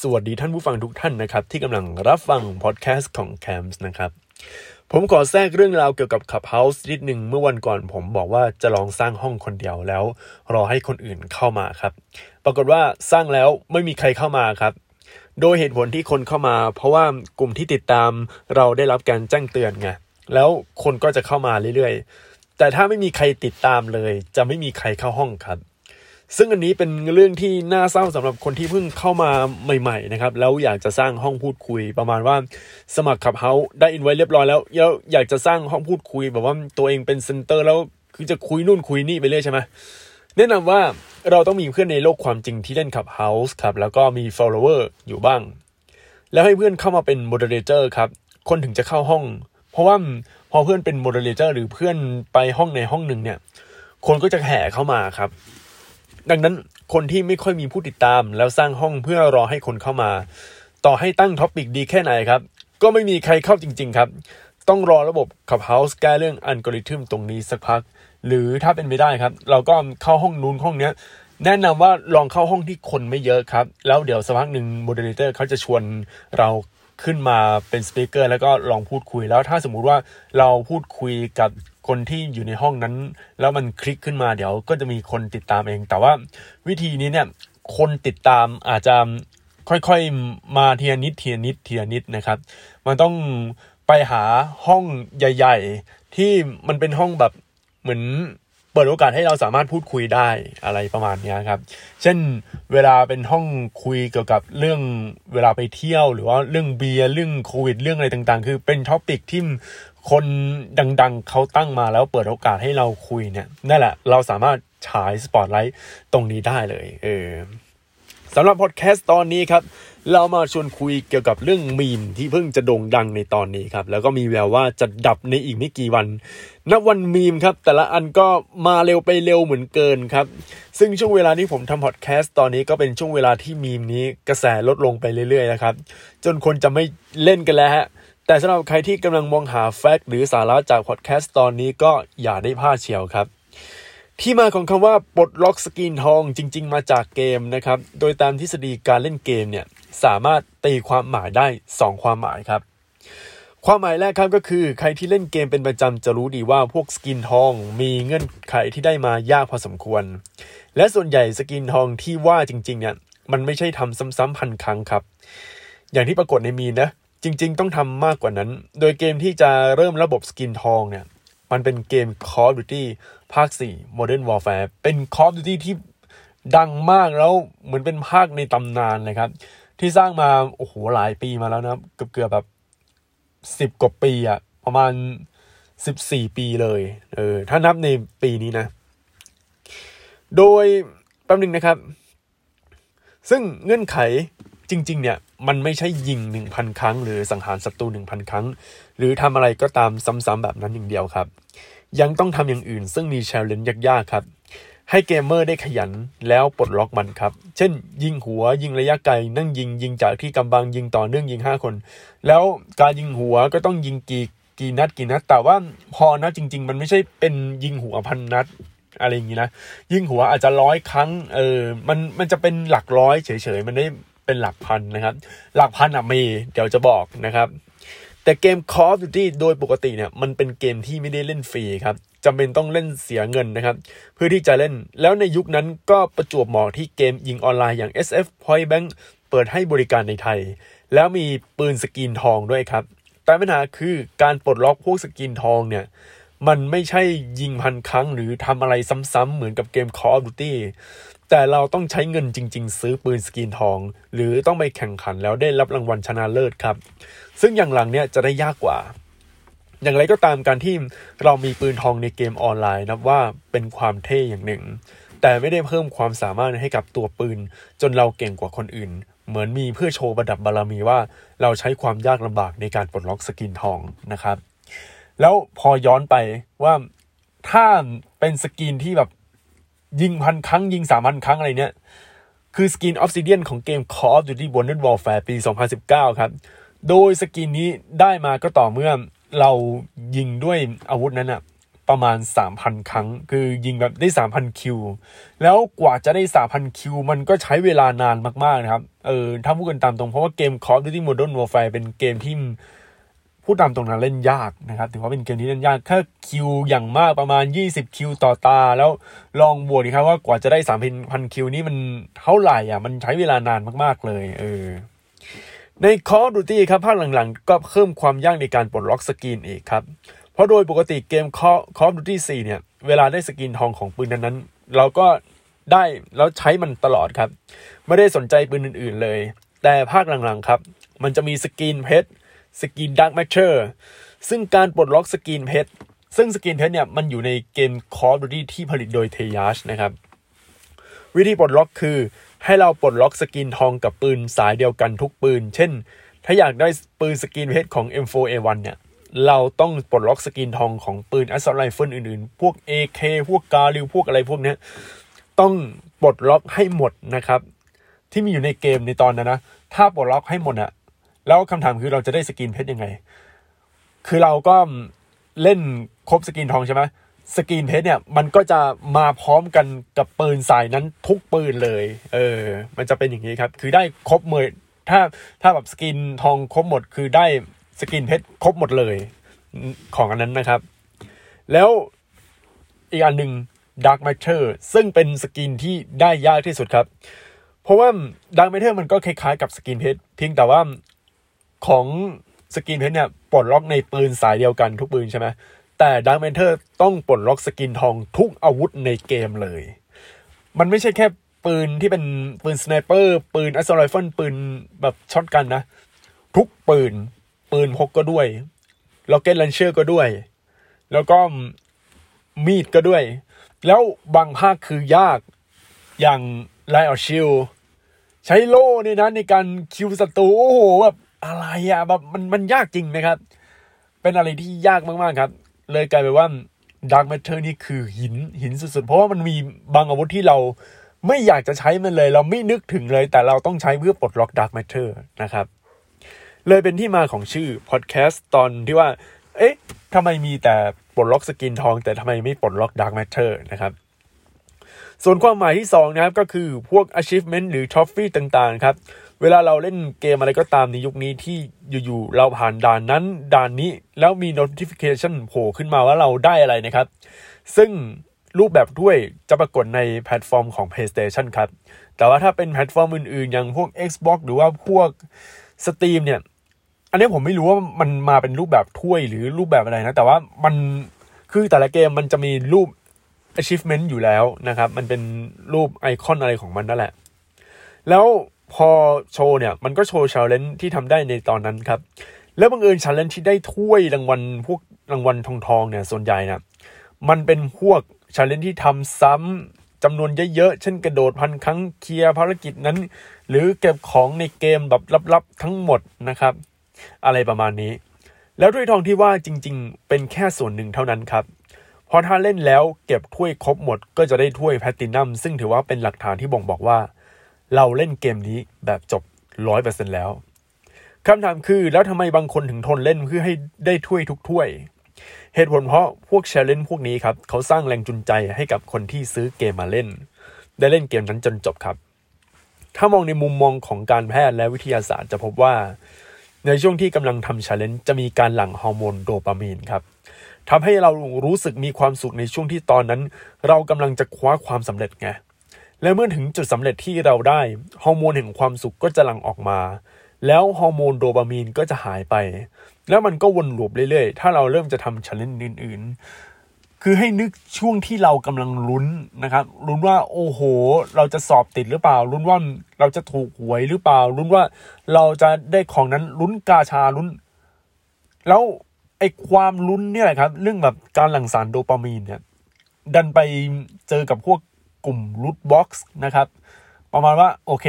สวัสดีท่านผู้ฟังทุกท่านนะครับ ที่กำลังรับฟังพอดแคสต์ของ c a m s นะครับ ผมขอแทรกเรื่องราวเกี่ยวกับ Clubhouse นิดหนึ่งเมื่อวันก่อนผมบอกว่าจะลองสร้างห้องคนเดียวแล้ว รอให้คนอื่นเข้ามาครับ ปรากฏว่าสร้างแล้วไม่มีใครเข้ามาครับ โดยเหตุผลที่คนเข้ามา เพราะว่ากลุ่มที่ติดตามเราได้รับการแจ้งเตือนไงแล้วคนก็จะเข้ามาเรื่อยๆ แต่ถ้าไม่มีใครติดตามเลย จะไม่มีใครเข้าห้องครับ ซึ่งอันนี้เป็นเรื่องที่น่าเศร้าสำหรับคนที่เพิ่งเข้ามาใหม่ๆนะครับแล้วอยากจะสร้างห้องพูดคุยประมาณว่าสมัครขับเฮาได้อินไว้เรียบร้อยแล้วแล้วอยากจะสร้างห้องพูดคุย แบบว่าตัวเองเป็นเซนเตอร์แล้วคือจะคุยนู่นคุยนี่ไปเรื่อยใช่ไหมแนะนำว่าเราต้องมีเพื่อนในโลกความจริงที่เล่นขับเฮาส์ครับแล้วก็มี follower อยู่บ้าง แล้วให้เพื่อนเข้ามาเป็น moderator ครับคนถึงจะเข้าห้อง เพราะว่าพอเพื่อนเป็น moderator หรือเพื่อนไปห้องในห้องหนึ่งเนี่ย คนก็จะแห่เข้ามาครับ ดังนั้นคนที่ไม่ค่อยมีผู้ติดตาม แล้วสร้างห้องเพื่อรอให้คนเข้ามา ต่อให้ตั้ง topic ดีแค่ไหนครับ ก็ไม่มีใครเข้าจริง ๆ ครับ ต้องรอระบบ Clubhouse แก้เรื่องอัลกอริทึมตรงนี้สักพัก หรือถ้าเป็นไม่ได้ครับ เราก็เข้าห้องนู้นห้องเนี้ยแนะนำว่าลองเข้าห้องที่คนไม่เยอะครับ แล้วเดี๋ยวสักพักหนึ่ง moderator เขาจะชวนเรา ขึ้นมาเป็นสปีกเกอร์แล้วก็ลองพูดคุยแล้วถ้าสมมุติว่าเราพูดคุยกับคนที่อยู่ในห้องนั้น แล้วมันคลิกขึ้นมาเดี๋ยวก็จะมีคนติดตามเอง แต่ว่าวิธีนี้เนี่ยคนติดตามอาจจะค่อยๆมาเทียนิดเทียนิดเทียนิดนะครับ มันต้องไปหาห้องใหญ่ ๆ ที่มันเป็นห้องแบบเหมือน เปิดโอกาสให้เราสามารถพูดคุยได้อะไรประมาณนี้ครับ เช่นเวลาเป็นห้องคุยเกี่ยวกับเรื่องเวลาไปเที่ยวหรือว่าเรื่องเบียร์เรื่องโควิดเรื่องอะไรต่างๆ คือเป็น topic ที่คนดังๆเขาตั้งมาแล้วเปิดโอกาสให้เราคุยเนี่ยนั่นแหละเราสามารถฉายสปอตไลท์ตรงนี้ได้เลย เออสำหรับพอดแคสต์ตอนนี้ครับ เรามาชวนคุยเกี่ยวกับเรื่องมีมที่เพิ่งจะโด่งดังในตอนนี้ครับ แล้วก็มีแววว่าจะดับในอีกไม่กี่วันนับวันมีมครับ แต่ละอันก็มาเร็วไปเร็วเหลือเกินครับ ซึ่งช่วงเวลาที่ผมทำพอดแคสต์ตอนนี้ก็เป็นช่วงเวลาที่มีมนี้กระแสลดลงไปเรื่อยๆนะครับ จนคนจะไม่เล่นกันแล้วฮะแต่สำหรับใครที่กำลังมองหา fact หรือสาระจากพอดแคสต์ตอนนี้ก็อย่าได้พลาดเชียวครับที่มาของคำว่าปลดล็อกสกินทองจริง ๆ มาจากเกมนะครับ โดยตามทฤษฎีการเล่นเกมเนี่ย สามารถตีความหมายได้ 2 ความหมายครับ ความหมายแรกครับก็คือใครที่เล่นเกมเป็นประจำจะรู้ดีว่าพวกสกินทองมีเงื่อนไขที่ได้มายากพอสมควร และส่วนใหญ่สกินทองที่ว่าจริง ๆ เนี่ย มันไม่ใช่ทำซ้ำๆพันครั้งครับ อย่างที่ปรากฏในมีนะ จริง ๆ ต้องทำมากกว่านั้น โดยเกมที่จะเริ่มระบบสกินทองเนี่ยมันเป็นเกม Call of Duty ภาค 4 Modern Warfare เป็น Call of Duty ที่ดังมากแล้วเหมือนเป็นภาคในตำนานเลยครับ ที่สร้างมาโอ้โหหลายปีมาแล้วนะเกือบเกือบแบบสิบกว่าปีอะประมาณสิบสี่ปีเลยเออถ้านับในปีนี้นะ โดยแป๊บนึงนะครับ ซึ่งเงื่อนไขจริง ๆ เนี่ย มันไม่ใช่ยิงหนึ่งพันครั้ง หรือสังหารศัตรูหนึ่งพันครั้ง หรือทำอะไรก็ตามซ้ำๆแบบนั้นอย่างเดียวครับ ยังต้องทำอย่างอื่น ซึ่งมีแชร์เลนยากๆครับ ให้เกมเมอร์ได้ขยันแล้วปลดล็อกมันครับ เช่น ยิงหัวยิงระยะไกล นั่งยิงยิงจากที่กำบังยิงต่อเนื่องยิงห้าคน แล้วการยิงหัวก็ต้องยิงกี่กี่นัดกี่นัด แต่ว่าพอนะจริง ๆ มันไม่ใช่เป็นยิงหัวพันนัดอะไรอย่างนี้นะ ยิงหัวอาจจะร้อยครั้งเออมันมันจะเป็นหลักร้อยเฉยๆ มันได้เป็นหลักพันนะครับ หลักพันอะมีเดี๋ยวจะบอกนะครับแต่เกม Call of Duty โดยปกติเนี่ยมันเป็นเกมที่ไม่ได้เล่นฟรีครับ จำเป็นต้องเล่นเสียเงินนะครับ เพื่อที่จะเล่นแล้วในยุคนั้นก็ประจวบเหมาะที่เกมยิงออนไลน์อย่าง SF Point Bank เปิดให้บริการในไทย แล้วมีปืนสกินทองด้วยครับ แต่ปัญหาคือการปลดล็อกพวกสกินทองเนี่ยมันไม่ใช่ยิงพันครั้งหรือทำอะไรซ้ำๆเหมือนกับเกม Call of Duty แต่เราต้องใช้เงินจริง ๆ ซื้อปืนสกินทอง หรือต้องไปแข่งขันแล้วได้รับรางวัลชนะเลิศครับ ซึ่งอย่างหลังเนี่ยจะได้ยากกว่า อย่างไรก็ตามการที่เรามีปืนทองในเกมออนไลน์นับว่าเป็นความเท่อย่างหนึ่ง แต่ไม่ได้เพิ่มความสามารถให้กับตัวปืน จนเราเก่งกว่าคนอื่น เหมือนมีเพื่อโชว์ประดับบารมีว่า เราใช้ความยากลำบากในการปลดล็อกสกินทองนะครับ แล้วพอย้อนไปว่าถ้าเป็นสกินที่แบบยิงพันครั้งยิงสามพันครั้งอะไรเนี้ยคือสกิน Obsidian ของเกม Call of Duty Modern Warfare ปี 2019 ครับ โดยสกินนี้ได้มาก็ต่อเมื่อ เรายิงด้วยอาวุธนั้นอะประมาณ 3,000 ครั้ง คือยิงแบบได้ 3,000 คิว แล้วกว่าจะได้ 3,000 คิว มันก็ใช้เวลานานมาก ๆ นะครับ เออถ้าพูดกันตามตรง เพราะว่าเกม Call of Duty Modern Warfare เป็นเกมที่พูดตามตรงนะเล่นยากนะครับ ถือว่าเป็นเกมที่เล่นยากถ้าคิวอย่างมากประมาณ 20 คิวต่อตา แล้วลองบวกดีครับว่ากว่าจะได้ 3,000 คิวนี่มันเท่าไหร่อะ มันใช้เวลานานมาก ๆ เลย เออ ใน Call of Duty ครับภาคหลังๆ ก็เพิ่มความยากในการปลดล็อกสกรีนอีกครับ เพราะโดยปกติเกม Call of Duty 4 เนี่ย เวลาได้สกินทองของปืนนั้นๆ เราก็ได้แล้วใช้มันตลอดครับ ไม่ได้สนใจปืนอื่นๆเลย แต่ภาคหลังๆครับ มันจะมีสกินเพชรสกิน Dark Matter ซึ่งการปลดล็อกสกินเพชรซึ่งสกินเพชรเนี่ยมันอยู่ในเกม Call of Duty ที่ผลิตโดย Treyarch นะครับ วิธีปลดล็อกคือ ให้เราปลดล็อกสกินทองกับปืนสายเดียวกันทุกปืน เช่น ถ้าอยากได้ปืนสกินเพชรของ M4A1 เนี่ย เราต้องปลดล็อกสกินทองของปืน Assault Rifle อื่นๆ พวก AK พวก Galil พวกอะไรพวกเนี้ยต้องปลดล็อกให้หมดนะครับ ที่มีอยู่ในเกมในตอนนั้นนะ ถ้าปลดล็อกให้หมดอะแล้วคำถามคือเราจะได้สกินเพชรยังไง คือเราก็เล่นครบสกินทองใช่ไหม สกินเพชรเนี่ยมันก็จะมาพร้อมกันกับปืนสายนั้นทุกปืนเลย เออ มันจะเป็นอย่างนี้ครับ คือได้ครบเลยถ้าถ้าแบบสกินทองครบหมด คือได้สกินเพชรครบหมดเลยของอันนั้นนะครับ แล้วอีกอันหนึ่ง Dark Matter ซึ่งเป็นสกินที่ได้ยากที่สุดครับ เพราะว่า Dark Matter มันก็คล้ายๆกับสกินเพชรเพียงแต่ว่าของสกินเพชรเนี่ยปลดล็อกในปืนสายเดียวกันทุกปืนใช่ไหม แต่ Dark Matter ต้องปลดล็อกสกินทองทุกอาวุธในเกมเลย มันไม่ใช่แค่ปืนที่เป็นปืน sniper ปืน assault rifle ปืนแบบ shotgun นะ ทุกปืน ปืนพกก็ด้วย rocket launcher ก็ด้วย แล้วก็มีดก็ด้วย แล้วบางภาคคือยากอย่าง riot shield ใช้โล่นี่นะในการ kill ศัตรูโอ้โหแบบอะไรอะแบบมันมันยากจริงนะครับ เป็นอะไรที่ยากมากๆครับ เลยกลายเป็นว่า Dark Matter นี่คือหินหินสุดๆ เพราะว่ามันมีบางอาวุธที่เราไม่อยากจะใช้มันเลย เราไม่นึกถึงเลย แต่เราต้องใช้เพื่อปลดล็อก Dark Matter นะครับ เลยเป็นที่มาของชื่อพอดแคสต์ตอนที่ว่า เอ๊ะทำไมมีแต่ปลดล็อกสกินทอง แต่ทำไมไม่ปลดล็อก Dark Matter นะครับส่วนความหมายที่2นะครับก็คือพวก achievement หรือ trophy ต่างๆ ครับ เวลาเราเล่นเกมอะไรก็ตามในยุคนี้ที่อยู่ๆเราผ่านด่านนั้นด่านนี้แล้วมี notification โผล่ขึ้นมาว่าเราได้อะไรนะครับ ซึ่งรูปแบบถ้วยจะปรากฏในแพลตฟอร์มของ PlayStation ครับ แต่ว่าถ้าเป็นแพลตฟอร์มอื่นๆ อย่างพวก Xbox หรือว่าพวก Steam เนี่ย อันนี้ผมไม่รู้ว่ามันมาเป็นรูปแบบถ้วยหรือรูปแบบอะไรนะ แต่ว่ามันคือแต่ละเกมมันจะมีรูป achievement อยู่แล้วนะครับ มันเป็นรูปไอคอนอะไรของมันนั่นแหละ แล้ว พอโชว์เนี่ยมันก็โชว์ challenge ที่ทำได้ในตอนนั้นครับ แล้วบังเอิญ challenge ที่ได้ถ้วยรางวัลพวกรางวัลทองทองเนี่ยส่วนใหญ่นะมันเป็นพวก challenge ที่ทำซ้ำจำนวนเยอะๆ เช่นกระโดดพันครั้งเคลียร์ภารกิจนั้น หรือเก็บของในเกมแบบลับๆทั้งหมดนะครับ อะไรประมาณนี้ แล้วถ้วยทองที่ว่าจริง ๆ เป็นแค่ส่วนหนึ่งเท่านั้นครับพอถ้าเล่นแล้วเก็บถ้วยครบหมด ก็จะได้ถ้วยแพตตินัมซึ่งถือว่าเป็นหลักฐานที่บ่งบอกว่า เราเล่นเกมนี้แบบจบร้อยเปอร์เซ็นต์แล้วคำถามคือแล้วทำไมบางคนถึงทนเล่นเพื่อให้ได้ถ้วยทุกถ้วย เหตุผลเพราะพวก challenge พวกนี้ครับ เขาสร้างแรงจูงใจให้กับคนที่ซื้อเกมมาเล่น ได้เล่นเกมนั้นจนจบครับ ถ้ามองในมุมมองของการแพทย์และวิทยาศาสตร์จะพบว่า ในช่วงที่กำลังทำ challenge จะมีการหลั่งฮอร์โมนโดปามีนครับทำให้เรารู้สึกมีความสุขในช่วงที่ตอนนั้น เรากำลังจะคว้าความสำเร็จไง และเมื่อถึงจุดสำเร็จที่เราได้ฮอร์โมนแห่งความสุขก็จะหลั่งออกมา แล้วฮอร์โมนโดปามีนก็จะหายไป แล้วมันก็วนลูปเรื่อยๆ ถ้าเราเริ่มจะทำชันเลนอื่นๆ คือให้นึกช่วงที่เรากำลังลุ้นนะครับลุ้นว่าโอ้โห เราจะสอบติดหรือเปล่าลุ้นว่าเราจะถูกหวยหรือเปล่าลุ้นว่าเราจะได้ของนั้นลุ้นกาชาลุ้น แล้วไอ้ความลุ้นเนี่ยแหละครับ เรื่องแบบการหลั่งสารโดปามีนเนี่ยดันไปเจอกับพวก กลุ่ม loot box นะครับ ประมาณว่าโอเค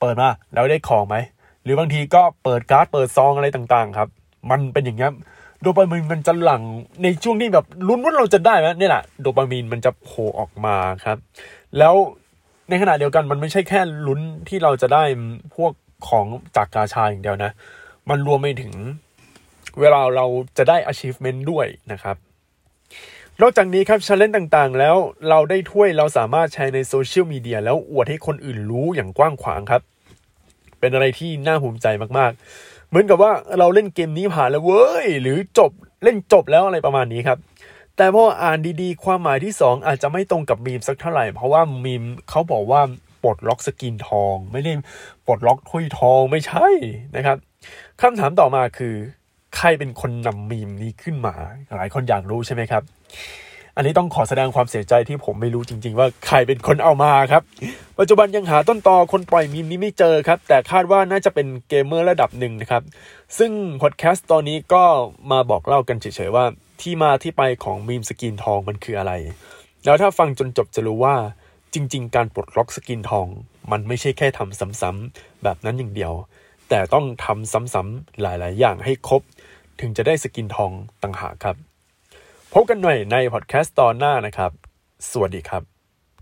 เปิดมาแล้วได้ของไหม หรือบางทีก็เปิดการ์ดเปิดซองอะไรต่างๆ ครับ มันเป็นอย่างนี้โดปามีนมันจะหลั่งในช่วงที่แบบลุ้นว่าเราจะได้ไหมนี่แหละโดปามีนมันจะโผล่ออกมาครับ แล้วในขณะเดียวกันมันไม่ใช่แค่ลุ้นที่เราจะได้พวกของจากกาชาอย่างเดียวนะ มันรวมไปถึงเวลาเราจะได้ achievement ด้วยนะครับ นอกจากนี้ครับชาเลนจ์ต่างๆ แล้วเราได้ถ้วยเราสามารถใช้ในโซเชียลมีเดียแล้วอวดให้คนอื่นรู้อย่างกว้างขวางครับ เป็นอะไรที่น่าภูมิใจมากๆ เหมือนกับว่าเราเล่นเกมนี้ผ่านแล้วเว้ย หรือจบเล่นจบแล้วอะไรประมาณนี้ครับ แต่พออ่านดีๆ ความหมายที่ 2 อาจจะไม่ตรงกับมีมสักเท่าไหร่ เพราะว่ามีมเขาบอกว่าปลดล็อก skin ทอง ไม่ได้ปลดล็อกถ้วยทองไม่ใช่นะครับคำถามต่อมาคือ ใครเป็นคนนำมีมนี้ขึ้นมา หลายคนอยากรู้ใช่ไหมครับ อันนี้ต้องขอแสดงความเสียใจที่ผมไม่รู้จริง ๆ ว่าใครเป็นคนเอามาครับ ปัจจุบันยังหาต้นตอคนปล่อยมีมนี้ไม่เจอครับ แต่คาดว่าน่าจะเป็นเกมเมอร์ระดับหนึ่งนะครับ ซึ่งพอดแคสต์ตอนนี้ก็มาบอกเล่ากันเฉยๆว่าที่มาที่ไปของมีม skin ทองมันคืออะไร แล้วถ้าฟังจนจบจะรู้ว่าจริง ๆ การปลดล็อก skin ทอง มันไม่ใช่แค่ทำซ้ำๆแบบนั้นอย่างเดียว แต่ต้องทำซ้ำๆหลาย ๆ อย่างให้ครบ ถึงจะได้ skin ทองต่างหากครับ พบกันหน่อยในพอดแคสต์ตอนหน้านะครับ สวัสดีครับ